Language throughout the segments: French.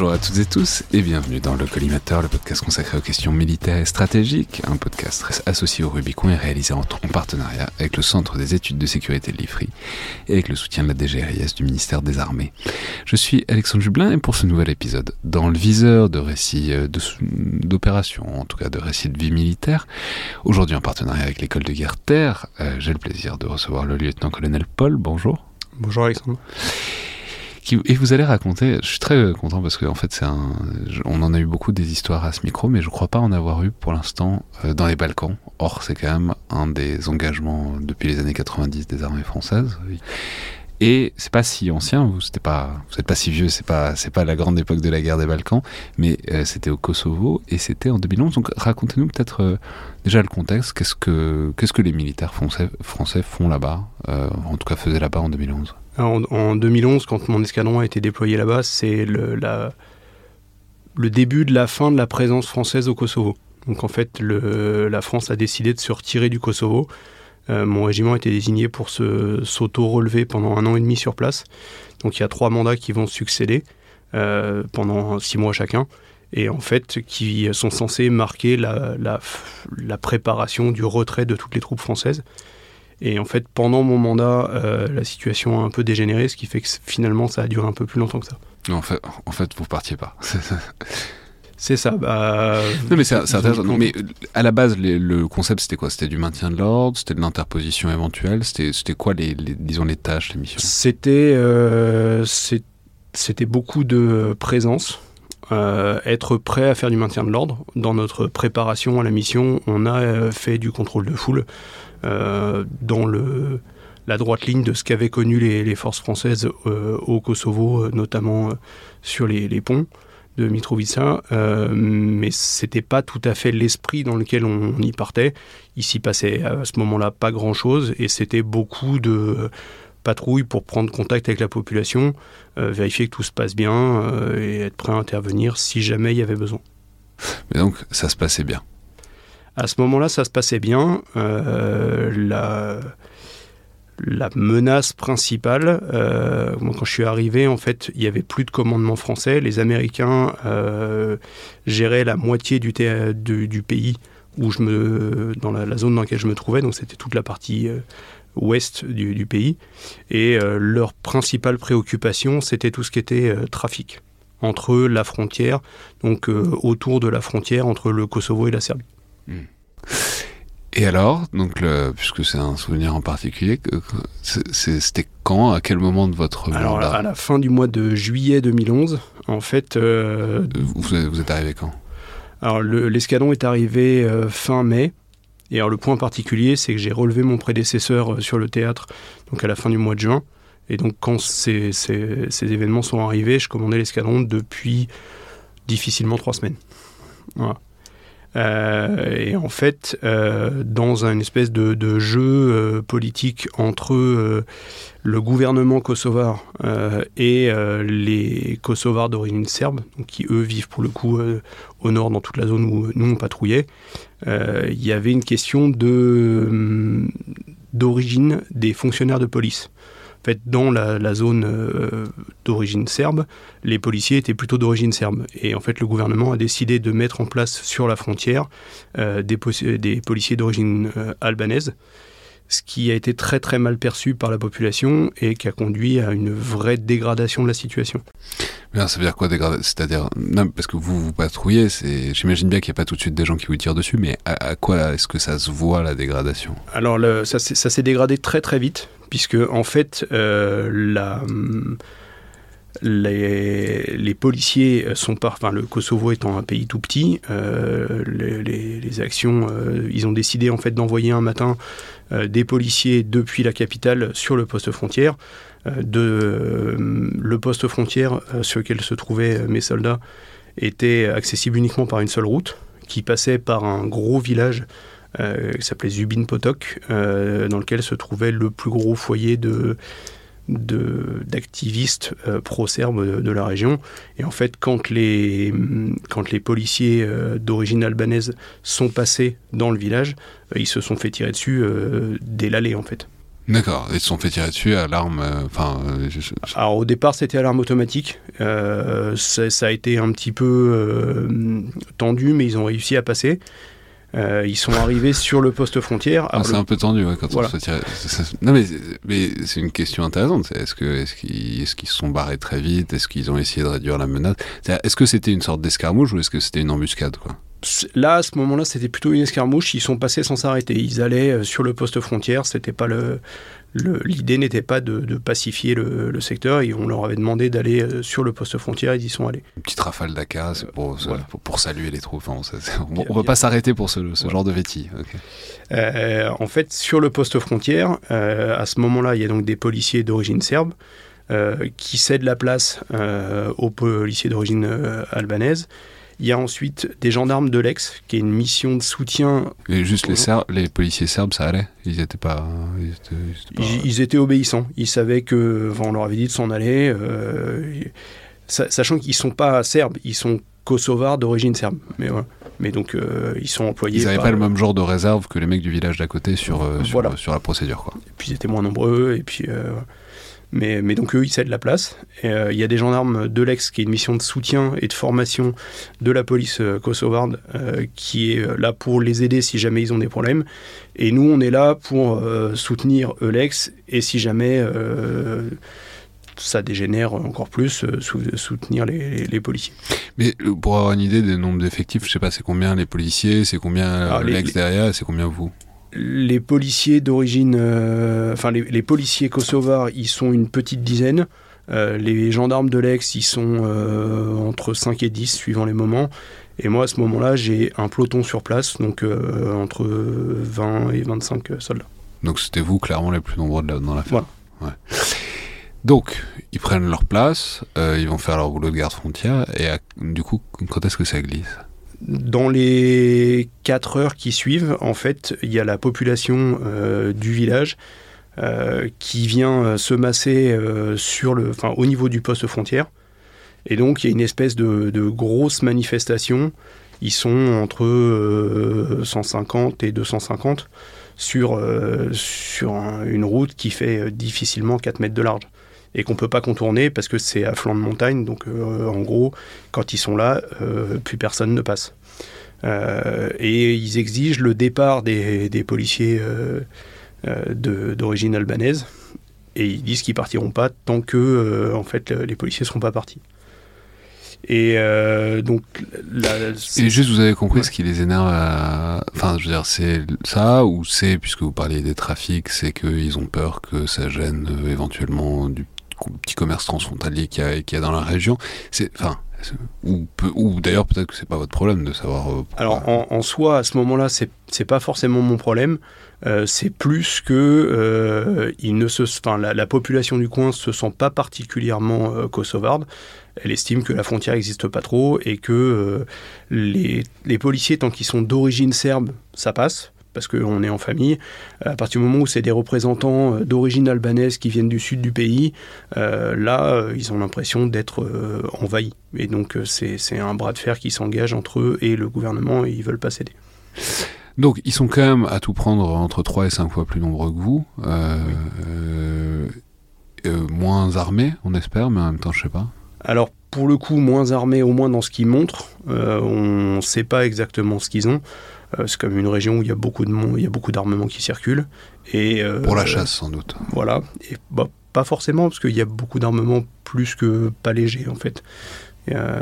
Bonjour à toutes et tous et bienvenue dans le Collimateur, le podcast consacré aux questions militaires et stratégiques, un podcast associé au Rubicon et réalisé en, partenariat avec le Centre des études de sécurité de l'IFRI et avec le soutien de la DGRIS du ministère des Armées. Je suis Alexandre Jublin et pour ce nouvel épisode, dans le viseur de récits euh, d'opérations, en tout cas de récits de vie militaire, aujourd'hui en partenariat avec l'école de guerre Terre, euh, j'ai le plaisir de recevoir le lieutenant-colonel Paul. Bonjour. Bonjour Alexandre et vous allez raconter, je suis très content parce qu'en fait un, on en a eu beaucoup des histoires à ce micro, mais je crois pas en avoir eu pour l'instant euh, dans les Balkans. Or c'est quand même un des engagements depuis les années 90 des armées françaises. Et c'est pas si ancien, vous n'êtes pas, vous êtes pas si vieux, c'est pas, c'est pas la grande époque de la guerre des Balkans, mais euh, c'était au Kosovo et c'était en 2011. Donc racontez-nous peut-être euh, déjà le contexte. Qu'est-ce que, qu'est-ce que les militaires français, français font là-bas, en tout cas faisaient là-bas en 2011 en, 2011, quand mon escadron a été déployé là-bas, c'est le, début de la fin de la présence française au Kosovo. Donc en fait, la France a décidé de se retirer du Kosovo. Euh, mon régiment a été désigné pour s'auto-relever pendant un an et demi sur place. Donc il y a trois mandats qui vont succéder euh, pendant six mois chacun. Et en fait, qui sont censés marquer la préparation du retrait de toutes les troupes françaises. Et en fait, pendant mon mandat, euh, la situation a un peu dégénéré, ce qui fait que finalement, ça a duré un peu plus longtemps que ça. Non, en fait, en fait vous partiez pas. C'est ça. Bah, non, mais c'est intéressant. Non, mais à la base, le concept, c'était quoi? C'était du maintien de l'ordre C'était de l'interposition éventuelle C'était quoi, les, disons, les tâches, les missions? C'était euh, beaucoup de présence. Euh, être prêt à faire du maintien de l'ordre. Dans notre préparation à la mission, on a fait du contrôle de foule. Euh, dans la droite ligne de ce qu'avaient connu les, forces françaises euh, au Kosovo, euh, notamment sur les, ponts de Mitrovica, mais c'était pas tout à fait l'esprit dans lequel on, y partait. Il s'y passait à ce moment-là pas grand-chose et c'était beaucoup de patrouilles pour prendre contact avec la population, vérifier que tout se passe bien et être prêt à intervenir si jamais il y avait besoin. Mais donc ça se passait bien. À ce moment-là, ça se passait bien. Euh, la, menace principale, euh, quand je suis arrivé, en fait, il n'y avait plus de commandement français. Les Américains euh, géraient la moitié du, du, pays où je me, dans la, zone dans laquelle je me trouvais, donc c'était toute la partie ouest du, pays. Et leur principale préoccupation, c'était tout ce qui était trafic entre la frontière, donc autour de la frontière entre le Kosovo et la Serbie. Hmm. Et alors, donc puisque c'est un souvenir en particulier, c'était quand, à quel moment de votre Alors à la fin du mois de juillet 2011, en fait. Euh, vous, êtes arrivé quand? Alors l'escadron est arrivé euh, fin mai. Et alors le point particulier, c'est que j'ai relevé mon prédécesseur euh, sur le théâtre, donc à la fin du mois de juin. Et donc quand ces, ces événements sont arrivés, je commandais l'escadron depuis difficilement trois semaines. Voilà. Euh, et en fait, euh, dans un espèce de, jeu euh, politique entre le gouvernement kosovar et les kosovars d'origine serbe, donc qui eux vivent pour le coup au nord dans toute la zone où nous on patrouillait, il y avait une question de d'origine des fonctionnaires de police. En fait, dans la, zone euh, d'origine serbe, les policiers étaient plutôt d'origine serbe. Et en fait, le gouvernement a décidé de mettre en place sur la frontière euh, des, policiers d'origine euh, albanaise, ce qui a été très très mal perçu par la population et qui a conduit à une vraie dégradation de la situation. Mais ça veut dire quoi C'est-à-dire, parce que vous vous patrouillez, j'imagine bien qu'il n'y a pas tout de suite des gens qui vous tirent dessus, mais à, quoi est-ce que ça se voit la dégradation? Alors ça, s'est dégradé très très vite puisque en fait, euh, les, policiers sont par, enfin, le Kosovo étant un pays tout petit, euh, les, actions, euh, ils ont décidé en fait d'envoyer un matin des policiers depuis la capitale sur le poste frontière. De, le poste frontière sur lequel se trouvaient mes soldats était accessible uniquement par une seule route qui passait par un gros village euh, qui s'appelait Zubin Potok, euh, dans lequel se trouvait le plus gros foyer d'activistes euh, pro-serbes de, la région. Et en fait, quand les, quand les policiers d'origine albanaise sont passés dans le village, ils se sont fait tirer dessus dès l'allée, en fait. D'accord, ils se sont fait tirer dessus à l'arme. Enfin, Alors au départ, c'était à l'arme automatique. Ça, ça, a été un petit peu tendu, mais ils ont réussi à passer. Euh, ils sont arrivés sur le poste frontière. Ah, c'est un peu tendu ouais, quand on se tire. Non, mais, mais c'est une question intéressante. Est-ce qu'ils est qu'ils est se sont barrés très vite? Est-ce qu'ils ont essayé de réduire la menace? Est-ce que c'était une sorte d'escarmouche ou est-ce que c'était une embuscade quoi? Là, à ce moment-là, c'était plutôt une escarmouche. Ils sont passés sans s'arrêter. Ils allaient euh, sur le poste frontière. C'était pas le, l'idée n'était pas de, pacifier le, secteur et on leur avait demandé d'aller euh, sur le poste frontière, ils y sont allés. Une petite rafale d'ACA pour, pour, saluer les troupes. on ne peut pas s'arrêter pour ce, genre de vétis. Euh, en fait, sur le poste frontière, euh, à ce moment-là, il y a donc des policiers d'origine serbe qui cèdent la place aux policiers d'origine albanaise il y a ensuite des gendarmes de l'Ex, qui est une mission de soutien. Et juste les, les policiers serbes, ça allait? Ils n'étaient pas, ils étaient, obéissants. Ils savaient que, on leur avait dit de s'en aller, euh, sachant qu'ils ne sont pas serbes, ils sont kosovars d'origine serbe. Mais voilà. Mais donc, euh, ils sont employés. Ils n'avaient pas le même genre de réserve que les mecs du village d'à côté sur, euh, sur, sur, la procédure. Quoi. Et puis, ils étaient moins nombreux. Et puis, mais, mais, donc eux, ils cèdent la place. Euh, il y a des gendarmes de l'Ex, qui est une mission de soutien et de formation de la police euh, kosovarde, euh, qui est là pour les aider si jamais ils ont des problèmes. Et nous, on est là pour soutenir Eulex et si jamais ça dégénère encore plus, soutenir les, les, policiers. Mais pour avoir une idée des nombres d'effectifs, je sais pas, c'est combien les policiers, c'est combien ah, l'ex derrière et c'est combien vous? Les policiers d'origine, euh, enfin les, policiers kosovars, ils sont une petite dizaine. Euh, les gendarmes de l'Ex, ils sont euh, entre 5 et 10 suivant les moments. Et moi, à ce moment-là, j'ai un peloton sur place, donc entre 20 et 25 soldats. Donc c'était vous, clairement, les plus nombreux dans la Voilà. Donc, ils prennent leur place, ils vont faire leur boulot de garde frontière, et du coup, quand est-ce que ça glisse? Dans les 4 heures qui suivent, en fait, il y a la population euh, du village euh, qui vient euh, se masser sur le, enfin, au niveau du poste frontière. Et donc, il y a une espèce de, grosse manifestation. Ils sont entre 150 et 250 sur, sur une route qui fait difficilement 4 mètres de large et qu'on ne peut pas contourner parce que c'est à flanc de montagne. Donc euh, en gros, quand ils sont là, euh, plus personne ne passe. Euh, et ils exigent le départ des, des policiers d'origine albanaise et ils disent qu'ils partiront pas tant que en fait les policiers seront pas partis. Et donc, et juste, vous avez compris ce qui les énerve. Enfin, je veux dire, c'est ça ou c'est puisque vous parliez des trafics, c'est qu'ils ont peur que ça gêne éventuellement du petit commerce transfrontalier qu'il y, a dans la région. Enfin, ou, d'ailleurs peut-être que c'est pas votre problème de savoir. Euh, Alors en, soi, à ce moment-là, c'est c'est pas forcément mon problème. Euh, c'est plus que euh, ne se, la, population du coin se sent pas particulièrement kosovarde. Elle estime que la frontière n'existe pas trop et que les, les policiers, tant qu'ils sont d'origine serbe, ça passe parce qu'on est en famille. À partir du moment où c'est des représentants euh, d'origine albanaise qui viennent du sud du pays, euh, là, euh, ils ont l'impression d'être envahis. Et donc, c'est un bras de fer qui s'engage entre eux et le gouvernement, et ils veulent pas céder. Donc, ils sont quand même à tout prendre entre 3 et 5 fois plus nombreux que vous. moins armés, on espère, mais en même temps, je sais pas. Alors, pour le coup, moins armés, au moins dans ce qu'ils montrent. on ne sait pas exactement ce qu'ils ont. C'est comme une région où il y a beaucoup de il y a beaucoup d'armements qui circulent. Et, pour la chasse, sans doute. Voilà. Et bah, pas forcément, parce qu'il y a beaucoup d'armements plus que pas légers, en fait. Euh,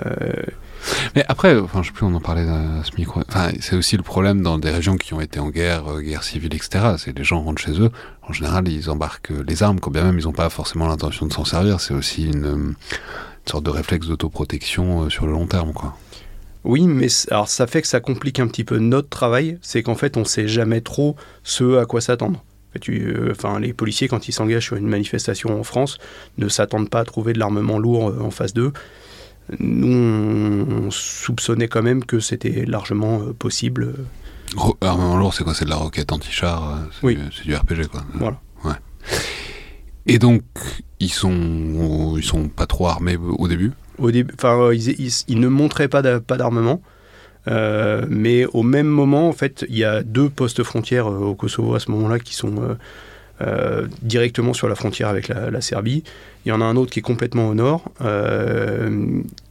Mais après, enfin, je sais plus, on en parlait à ce micro. Enfin, c'est aussi le problème dans des régions qui ont été en guerre, euh, guerre civile, etc. C'est les gens rentrent chez eux. En général, ils embarquent les armes, quand bien même ils n'ont pas forcément l'intention de s'en servir. C'est aussi une, sorte de réflexe d'autoprotection euh, sur le long terme, quoi. Oui, mais alors ça fait que ça complique un petit peu notre travail. C'est qu'en fait, on sait jamais trop ce à quoi s'attendre. Euh, enfin, les policiers, quand ils s'engagent sur une manifestation en France, ne s'attendent pas à trouver de l'armement lourd euh, en face d'eux. Nous, on, soupçonnait quand même que c'était largement euh, possible. armement lourd, c'est quoi? C'est de la roquette anti-char Oui. C'est du RPG, quoi. Voilà. Ouais. Et donc, ils sont, ils sont pas trop armés au début? Au début, enfin, ils, ne montraient pas d'armement. Euh, mais au même moment, en fait, il y a deux postes frontières euh, au Kosovo à ce moment-là qui sont euh, directement sur la frontière avec la, Serbie. Il y en a un autre qui est complètement au nord,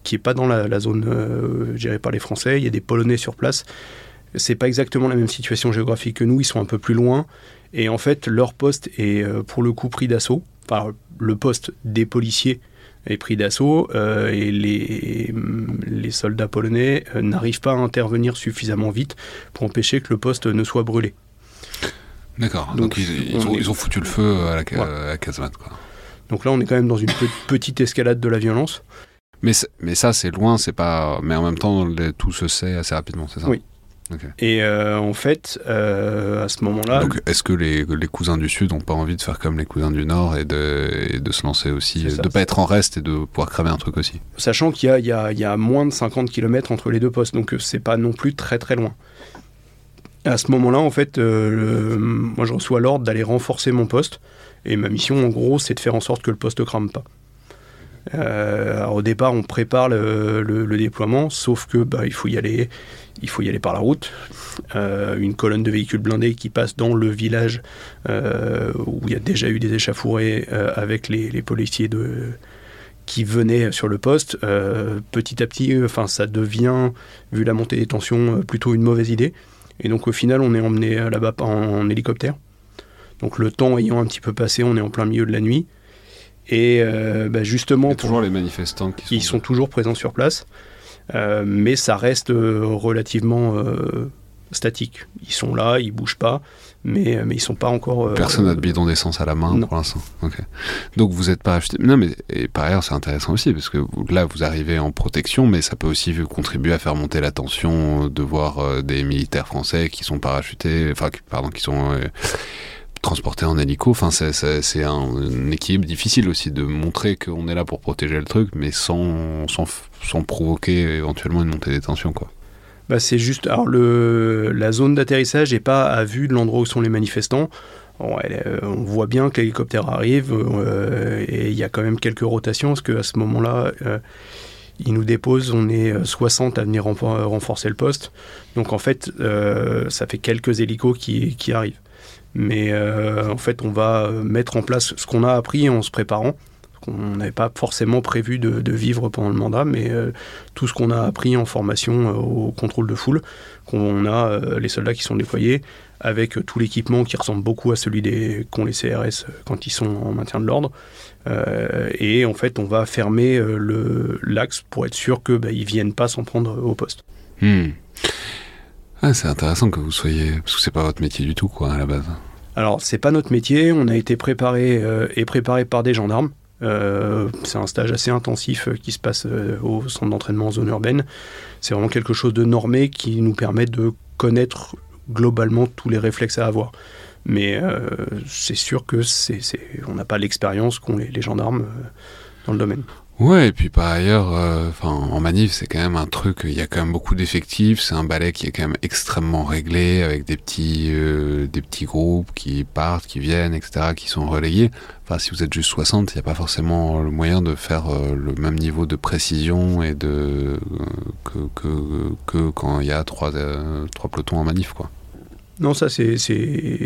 qui n'est pas dans la, zone gérée par les Français. Il y a des Polonais sur place. C'est pas exactement la même situation géographique que nous. Ils sont un peu plus loin. Et en fait, leur poste est pour le coup pris d'assaut. Enfin, le poste des policiers est pris d'assaut euh, et les, les, soldats polonais euh, n'arrivent pas à intervenir suffisamment vite pour empêcher que le poste ne soit brûlé. D'accord, donc, ils, ont, foutu le feu à la, casemate. Quoi. Donc là, on est quand même dans une petite escalade de la violence. Mais, mais ça, c'est loin, c'est pas. Mais en même temps, tout se sait assez rapidement, c'est ça? Oui. Et euh, en fait, euh, à ce moment-là. Donc, est-ce que les, les, cousins du Sud n'ont pas envie de faire comme les cousins du Nord et de, de se lancer aussi, de ne pas être en reste et de pouvoir cramer un truc aussi? Sachant qu'il y, y, y a, moins de 50 km entre les deux postes, donc euh, c'est pas non plus très très loin. À ce moment-là, en fait, moi je reçois l'ordre d'aller renforcer mon poste, et ma mission en gros, c'est de faire en sorte que le poste ne crame pas. Alors, au départ, on prépare le, déploiement, sauf que bah, il faut y aller il faut y aller par la route. Euh, une colonne de véhicules blindés qui passe dans le village euh, où il y a déjà eu des échafourées euh, avec les, policiers qui venaient sur le poste. petit à petit, enfin, ça devient, vu la montée des tensions, plutôt une mauvaise idée. Et donc au final, on est emmené là-bas en, hélicoptère. Donc le temps ayant un petit peu passé, on est en plein milieu de la nuit. Et bah, justement, toujours les manifestants qui sont... ils sont toujours présents sur place. Euh, mais ça reste euh, relativement euh, statique. Ils sont là, ils bougent pas, mais, mais ils sont pas encore. Personne n'a de bidon d'essence à la main pour l'instant. Donc vous n'êtes pas acheté. Non, mais et par ailleurs, c'est intéressant aussi, parce que là, vous arrivez en protection, mais ça peut aussi contribuer à faire monter la tension de voir des militaires français qui sont parachutés, enfin, pardon, qui sont transporter en hélico. Enfin, c'est un, équilibre difficile aussi de montrer qu'on est là pour protéger le truc, mais sans, sans, provoquer éventuellement une montée des tensions, quoi. Bah, c'est juste. Alors, le, la zone d'atterrissage n'est pas à vue de l'endroit où sont les manifestants. Euh, on voit bien que l'hélicoptère arrive euh, et il y a quand même quelques rotations parce qu'à ce moment-là, euh, il nous dépose, on est 60 à venir renforcer le poste. Donc en fait, ça fait quelques hélicos qui arrivent. Mais euh, en fait, on va mettre en place ce qu'on a appris en se préparant. On n'avait pas forcément prévu de, vivre pendant le mandat, mais euh, tout ce qu'on a appris en formation euh, au contrôle de foule, qu'on a les soldats qui sont déployés, avec tout l'équipement qui ressemble beaucoup à celui qu'ont les CRS quand ils sont en maintien de l'ordre. et en fait, on va fermer l'axe pour être sûr qu'ils bah, ne viennent pas s'en prendre au poste. Hmm. Ah, c'est intéressant que vous soyez, parce que c'est pas votre métier du tout, à la base. Alors, c'est pas notre métier. On a été préparé euh, et préparé par des gendarmes. Euh, c'est un stage assez intensif euh, qui se passe au centre d'entraînement en zone urbaine. C'est vraiment quelque chose de normé qui nous permet de connaître globalement tous les réflexes à avoir. Mais c'est sûr que c'est, on n'a pas l'expérience qu'ont les gendarmes dans le domaine. Ouais, et puis par ailleurs, euh, en manif, c'est quand même un truc. Il y a quand même beaucoup d'effectifs. C'est un ballet qui est quand même extrêmement réglé, avec des petits, euh, des petits groupes qui partent, qui viennent, etc., qui sont relayés. Enfin, si vous êtes juste 60, il n'y a pas forcément le moyen de faire euh, le même niveau de précision et de que, que, que quand il y a trois, trois pelotons en manif, quoi. Non, ça c'est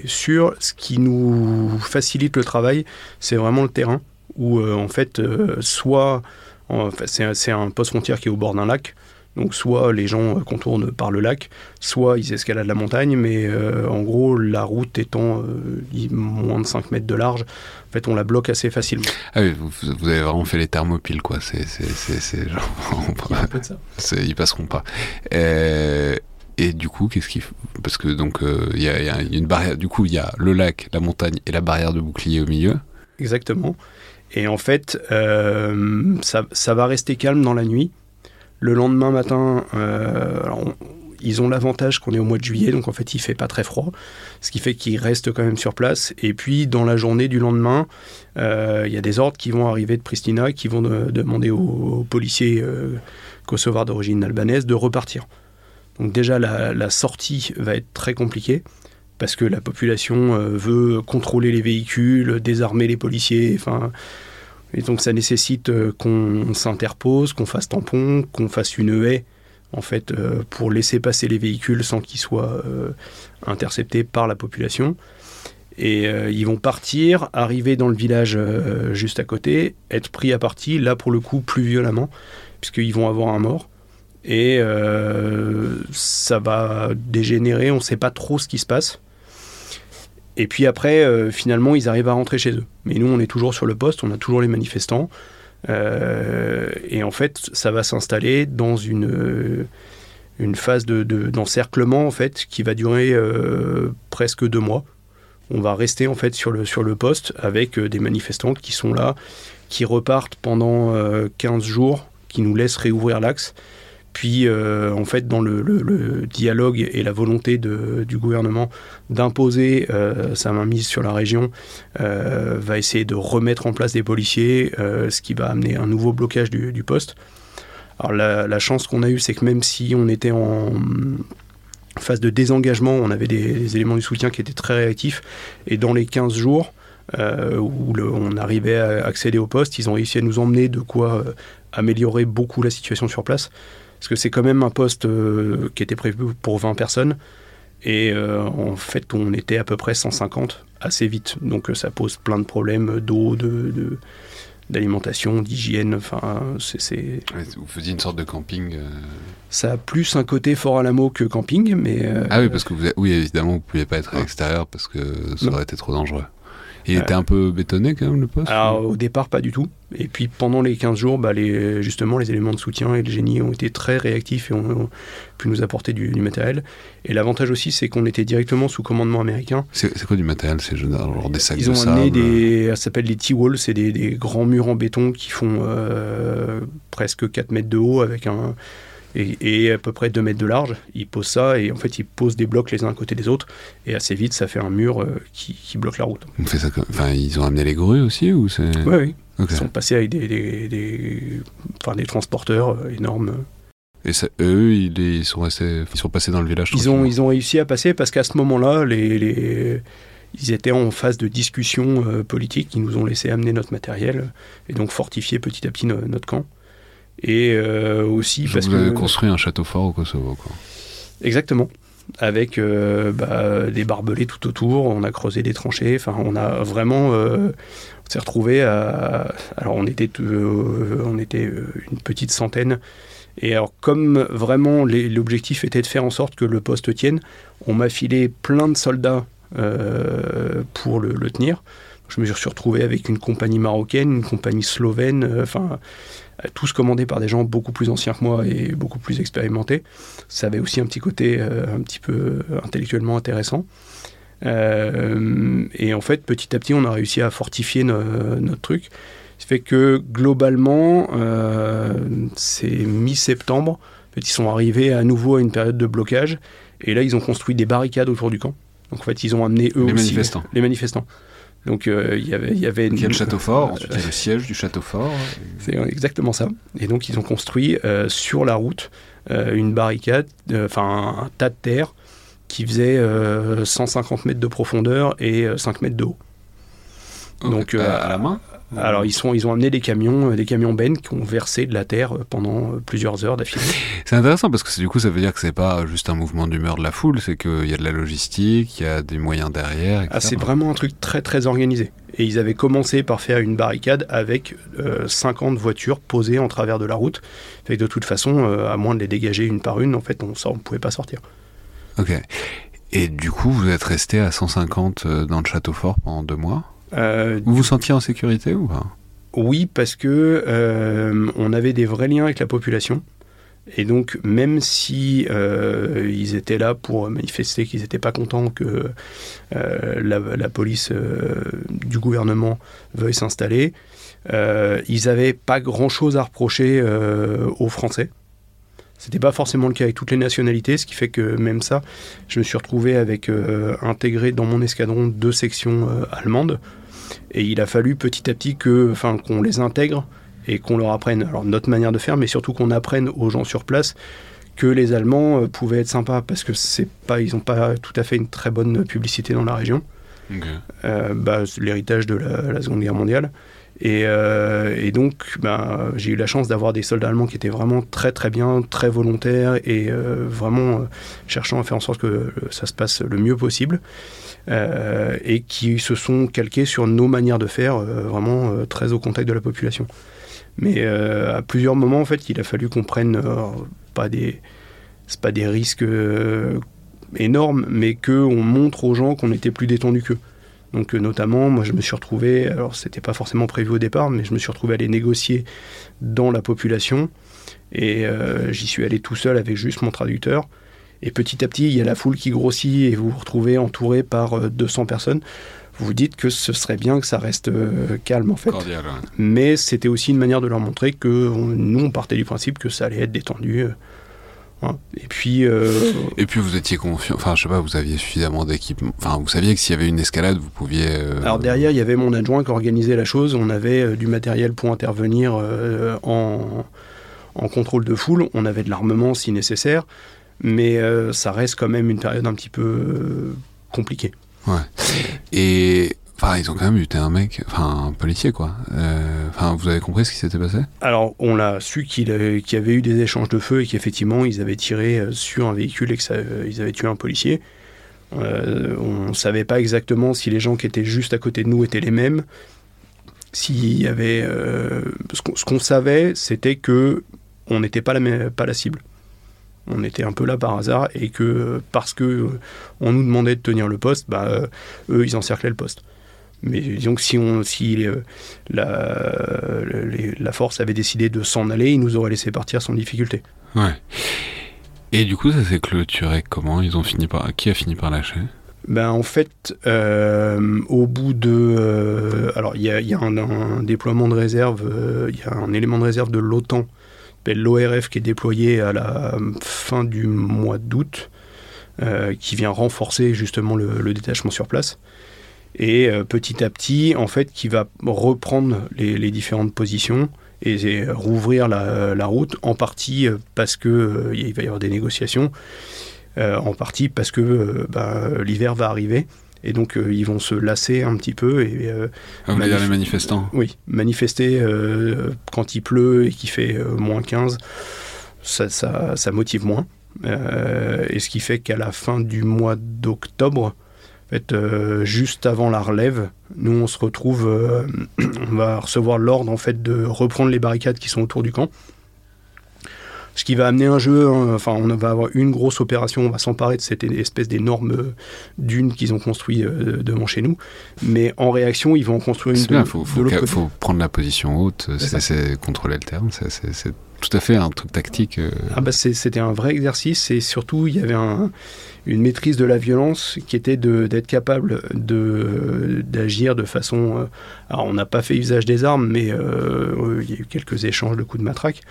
sûr. Ce qui nous facilite le travail, c'est vraiment le terrain. Où en fait, soit c'est un poste frontière qui est au bord d'un lac, donc soit les gens contournent par le lac, soit ils escaladent la montagne, mais euh, en gros la route étant euh, moins de 5 mètres de large, en fait on la bloque assez facilement. Ah oui, vous, avez vraiment fait les thermopiles quoi, c'est genre... un peu de ça. Ils passeront pas. Euh, et du coup, qu'est-ce qu'il Parce que donc il y, a une barrière. Du coup, il y a le lac, la montagne et la barrière de bouclier au milieu. Exactement. Et en fait, ça, ça, va rester calme dans la nuit. Le lendemain matin, euh, ils ont l'avantage qu'on est au mois de juillet, donc en fait il fait pas très froid, ce qui fait qu'ils restent quand même sur place. Et puis dans la journée du lendemain, euh, il y a des ordres qui vont arriver de Pristina, qui vont demander aux, policiers euh, kosovars d'origine albanaise de repartir. Donc déjà la, sortie va être très compliquée parce que la population veut contrôler les véhicules, désarmer les policiers, enfin et donc ça nécessite euh, qu'on s'interpose, qu'on fasse tampon, qu'on fasse une haie, en fait, euh, pour laisser passer les véhicules sans qu'ils soient euh, interceptés par la population. Et ils vont partir, arriver dans le village juste à côté, être pris à partie, là pour le coup plus violemment, puisqu'ils vont avoir un mort. Et ça va dégénérer, on ne sait pas trop ce qui se passe. Et puis après, euh, finalement, ils arrivent à rentrer chez eux. Mais nous, on est toujours sur le poste, on a toujours les manifestants. Euh, et en fait, ça va s'installer dans une, euh, une phase d'encerclement, en fait, qui va durer presque deux mois. On va rester, en fait, sur le, sur le poste avec des manifestants qui sont là, qui repartent pendant 15 jours, qui nous laissent réouvrir l'axe. Puis, euh, en fait, dans le, dialogue et la volonté du gouvernement d'imposer euh, sa mainmise sur la région, euh, va essayer de remettre en place des policiers, ce qui va amener un nouveau blocage du, poste. Alors, la, chance qu'on a eue, c'est que même si on était en phase de désengagement, on avait des, éléments du soutien qui étaient très réactifs, et dans les 15 jours, où on arrivait à accéder au poste, ils ont réussi à nous emmener de quoi améliorer beaucoup la situation sur place parce que c'est quand même un poste euh, qui était prévu pour 20 personnes, et euh, en fait on était à peu près 150 assez vite, donc euh, ça pose plein de problèmes d'eau, de, d'alimentation, d'hygiène. Enfin, c'est. vous faisiez une sorte de camping. Ça a plus un côté fort à l'amour que camping, mais. ah oui, parce que vous, oui, évidemment, vous ne pouviez pas être à l'extérieur parce que ça aurait été trop dangereux. Il était un peu bétonné quand même le poste Alors au départ pas du tout. Et puis pendant les 15 jours, bah, les, justement les éléments de soutien et le génie ont été très réactifs et ont, pu nous apporter du, matériel. Et l'avantage aussi c'est qu'on était directement sous commandement américain. C'est quoi du matériel C'est genre des sacs Ils ont amené des, ça s'appelle les T-walls, c'est des, des, grands murs en béton qui font euh, presque 4 mètres de haut avec un et, à peu près 2 mètres de large. Ils posent ça et en fait ils posent des blocs les uns à côté des autres et assez vite ça fait un mur euh, qui, bloque la route. On fait ça enfin, ils ont amené les grues aussi ou c'est... Oui, oui. Ils sont passés avec des, des, enfin, des transporteurs euh, énormes. Et eux, ils, sont restés, ils sont passés dans le village ils ont, ils ont réussi à passer parce qu'à ce moment-là, les, les, ils étaient en phase de discussion euh, politique. Ils nous ont laissé amener notre matériel et donc fortifier petit à petit notre camp. Et euh, aussi parce vous avez construit un château fort au Kosovo, quoi. Exactement. Avec euh, bah, des barbelés tout autour, on a creusé des tranchées, enfin on a vraiment... Euh, on s'est retrouvé à... Alors on était, on était une petite centaine. Et alors comme vraiment l'objectif était de faire en sorte que le poste tienne, on m'a filé plein de soldats pour le, le tenir. Je me suis retrouvé avec une compagnie marocaine, une compagnie slovène, enfin tous commandés par des gens beaucoup plus anciens que moi et beaucoup plus expérimentés. Ça avait aussi un petit côté euh, un petit peu euh, intellectuellement intéressant. Euh, et en fait, petit à petit, on a réussi à fortifier notre truc. Ce fait que globalement, c'est mi-septembre. En fait, ils sont arrivés à nouveau à une période de blocage. Et là, ils ont construit des barricades autour du camp. Donc en fait, ils ont amené eux les aussi manifestants. les manifestants. Donc euh, il y avait, il y avait le château fort, ensuite le siège du château fort. C'est exactement ça. Et donc ils ont construit euh, sur la route euh, une barricade, enfin un tas de terre qui faisait 150 mètres de profondeur et 5 mètres de haut. Donc à la main? Alors ils, sont, ils ont amené des camions, euh, des camions bennes qui ont versé de la terre euh, pendant euh, plusieurs heures d'affilée. C'est intéressant parce que du coup ça veut dire que c'est pas juste un mouvement d'humeur de la foule, c'est qu'il y a de la logistique, il y a des moyens derrière. Ah, c'est vraiment un truc très très organisé. Et ils avaient commencé par faire une barricade avec 50 voitures posées en travers de la route. Fait que de toute façon, à moins de les dégager une par une, en fait, on ne pouvait pas sortir. Ok. Et du coup, vous êtes resté à 150 dans le château fort pendant deux mois? Euh, vous vous sentiez en sécurité ou pas? Oui, parce que euh, on avait des vrais liens avec la population. Et donc, même si euh, ils étaient là pour manifester qu'ils n'étaient pas contents que la, police du gouvernement veuille s'installer, ils n'avaient pas grand-chose à reprocher aux Français. C'était pas forcément le cas avec toutes les nationalités, ce qui fait que même ça, je me suis retrouvé avec intégré dans mon escadron deux sections allemandes et il a fallu petit à petit que, enfin, qu'on les intègre et qu'on leur apprenne alors notre manière de faire, mais surtout qu'on apprenne aux gens sur place que les Allemands euh, pouvaient être sympas parce que c'est pas, ils n'ont pas tout à fait une très bonne publicité dans la région. Euh, bah, l'héritage de la, Seconde Guerre mondiale. Et, euh, donc, bah, j'ai eu la chance d'avoir des soldats allemands qui étaient vraiment très très bien, très volontaires et vraiment cherchant à faire en sorte que ça se passe le mieux possible. Euh, et qui se sont calqués sur nos manières de faire, euh, vraiment euh, très au contact de la population. Mais à plusieurs moments, en fait, il a fallu qu'on prenne pas des, pas des risques énormes, mais qu'on montre aux gens qu'on était plus détendu qu'eux. Donc notamment, moi je me suis retrouvé, alors c'était pas forcément prévu au départ, mais je me suis retrouvé à aller négocier dans la population, et j'y suis allé tout seul avec juste mon traducteur, et petit à petit, il y a la foule qui grossit et vous vous retrouvez entouré par 200 euh, personnes. Vous vous dites que ce serait bien que ça reste euh, calme en fait. Mais c'était aussi une manière de leur montrer que nous, on partait du principe que ça allait être détendu. Euh, et puis. Et puis vous étiez confiant. Enfin, je sais pas, vous aviez suffisamment d'équipe. Enfin, vous saviez que s'il y avait une escalade, vous pouviez. Alors derrière, il y avait mon adjoint qui organisait la chose. On avait du matériel pour intervenir en, en contrôle de foule. On avait de l'armement si nécessaire mais euh, ça reste quand même une période un petit peu euh, compliquée. Ouais. Et Enfin, ils ont quand même buté un mec, enfin un policier quoi. Euh, enfin, vous avez compris ce qui s'était passé? Alors, on a su qu'il y avait eu des échanges de feu et qu'effectivement ils avaient tiré sur un véhicule et qu'ils avaient tué un policier. on ne savait pas exactement si les gens qui étaient juste à côté de nous étaient les mêmes. S'il y avait, ce qu'on savait, c'était que on n'était pas la, cible on était un peu là par hasard et que parce que euh, on nous demandait de tenir le poste, bah, euh, eux ils encerclaient le poste. Mais disons que si, on, si euh, la, la, force avait décidé de s'en aller, ils nous auraient laissé partir sans difficulté. Ouais. Et du coup, ça s'est clôturé comment? Ils ont fini par qui a fini par lâcher? Ben en fait, au bout de, alors il y a, un, un, déploiement de réserve, il y a un élément de réserve de l'OTAN l'ORF qui est déployé à la fin du mois d'août, euh, qui vient renforcer justement le, détachement sur place. Et euh, petit à petit, en fait, qui va reprendre les, différentes positions et, rouvrir la, route, en partie euh, parce que il va y avoir des négociations, en partie parce que ben, l'hiver va arriver et donc, euh, ils vont se lasser un petit peu. Et, euh, ah, les manifestants? Oui, manifester euh, quand il pleut et qu'il fait moins 15, ça, ça, ça, motive moins. et ce qui fait qu'à la fin du mois d'octobre, fait, juste avant la relève, nous, on se retrouve, on va recevoir l'ordre en fait, de reprendre les barricades qui sont autour du camp ce qui va amener un jeu. Hein, enfin, on va avoir une grosse opération, on va s'emparer de cette espèce d'énorme euh, dune qu'ils ont construit euh, devant chez nous. Mais en réaction, ils vont en construire une. Il faut, faut, prendre la position haute, c'est contrôler le terme, c'est tout à fait un truc tactique. Euh. Ah bah c'était un vrai exercice et surtout il y avait un, une maîtrise de la violence qui était d'être capable d'agir de, façon. alors on n'a pas fait usage des armes, mais il y a eu quelques échanges de coups de matraque.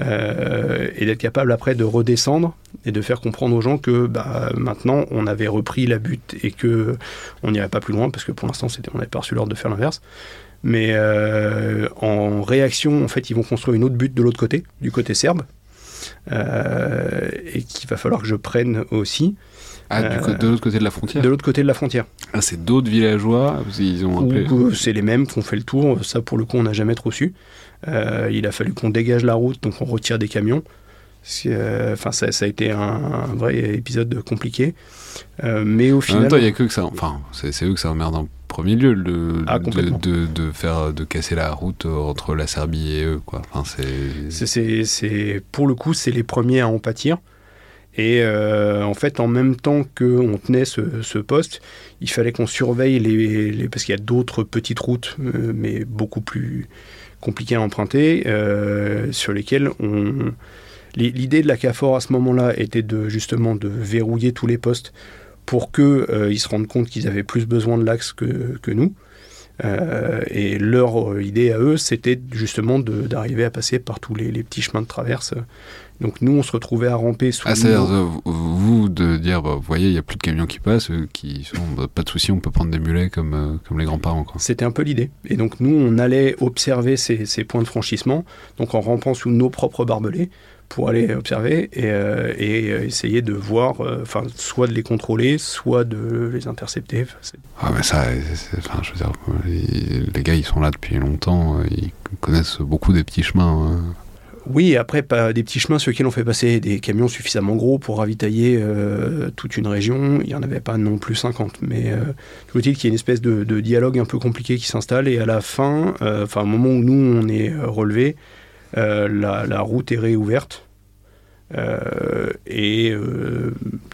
Euh, et d'être capable après de redescendre et de faire comprendre aux gens que bah, maintenant on avait repris la butte et que on n'irait pas plus loin parce que pour l'instant on n'avait pas reçu l'ordre de faire l'inverse. Mais euh, en réaction, en fait, ils vont construire une autre butte de l'autre côté, du côté serbe, euh, et qu'il va falloir que je prenne aussi. Ah, de l'autre côté de la frontière De l'autre côté de la frontière. Ah, c'est d'autres villageois ils ont C'est les mêmes qui ont fait le tour. Ça, pour le coup, on n'a jamais trop su. Euh, il a fallu qu'on dégage la route, donc on retire des camions. Euh, enfin, ça, ça, a été un, vrai épisode compliqué. Euh, mais au final. En même temps, il n'y a que ça. Enfin, c'est eux que ça emmerde en premier lieu de, ah, de, de, faire de casser la route entre la Serbie et eux quoi. Enfin, c'est pour le coup c'est les premiers à en pâtir. Et euh, en fait, en même temps qu'on tenait ce, poste, il fallait qu'on surveille les, parce qu'il y a d'autres petites routes, euh, mais beaucoup plus compliquées à emprunter, euh, sur lesquelles on. L'idée de la CAFOR à ce moment-là était de justement de verrouiller tous les postes pour qu'ils se rendent compte qu'ils avaient plus besoin de l'axe que, que nous. et leur idée à eux, c'était justement d'arriver à passer par tous les, petits chemins de traverse donc nous, on se retrouvait à ramper sous. Ah, c'est-à-dire, vous, de dire, bah, vous voyez, il n'y a plus de camions qui passent, qui sont, bah, pas de souci, on peut prendre des mulets comme, euh, comme les grands-parents. C'était un peu l'idée. Et donc nous, on allait observer ces, points de franchissement, donc en rampant sous nos propres barbelés pour aller observer et, euh, euh, essayer de voir, enfin, soit de les contrôler, soit de les intercepter. ah, mais ça, enfin, je veux dire, les, gars, ils sont là depuis longtemps, ils connaissent beaucoup des petits chemins. Oui, après, pas des petits chemins sur lesquels on fait passer des camions suffisamment gros pour ravitailler euh, toute une région. Il n'y en avait pas non plus 50. Mais euh, je dire qu'il y a une espèce de, dialogue un peu compliqué qui s'installe. Et à la fin, euh, enfin, au moment où nous, on est euh, relevé, la, route est réouverte. et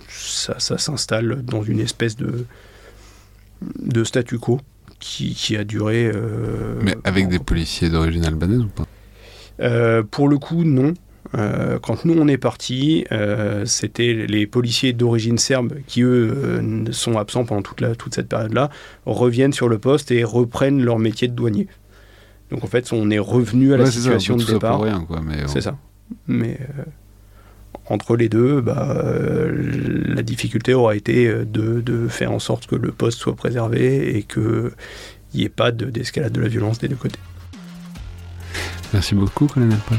ça, s'installe dans une espèce de, de statu quo qui, qui a duré. Mais avec des policiers d'origine albanaise ou pas? Pour le coup, non. Euh, quand nous on est partis, euh, c'était les policiers d'origine serbe qui eux sont absents pendant toute, la, toute cette période-là, reviennent sur le poste et reprennent leur métier de douanier. Donc en fait, on est revenu à la situation de départ. C'est ça. Mais entre les deux, bah, la difficulté aura été de, de, faire en sorte que le poste soit préservé et qu'il n'y ait pas d'escalade de la violence des deux côtés. Merci beaucoup, colonel Paul.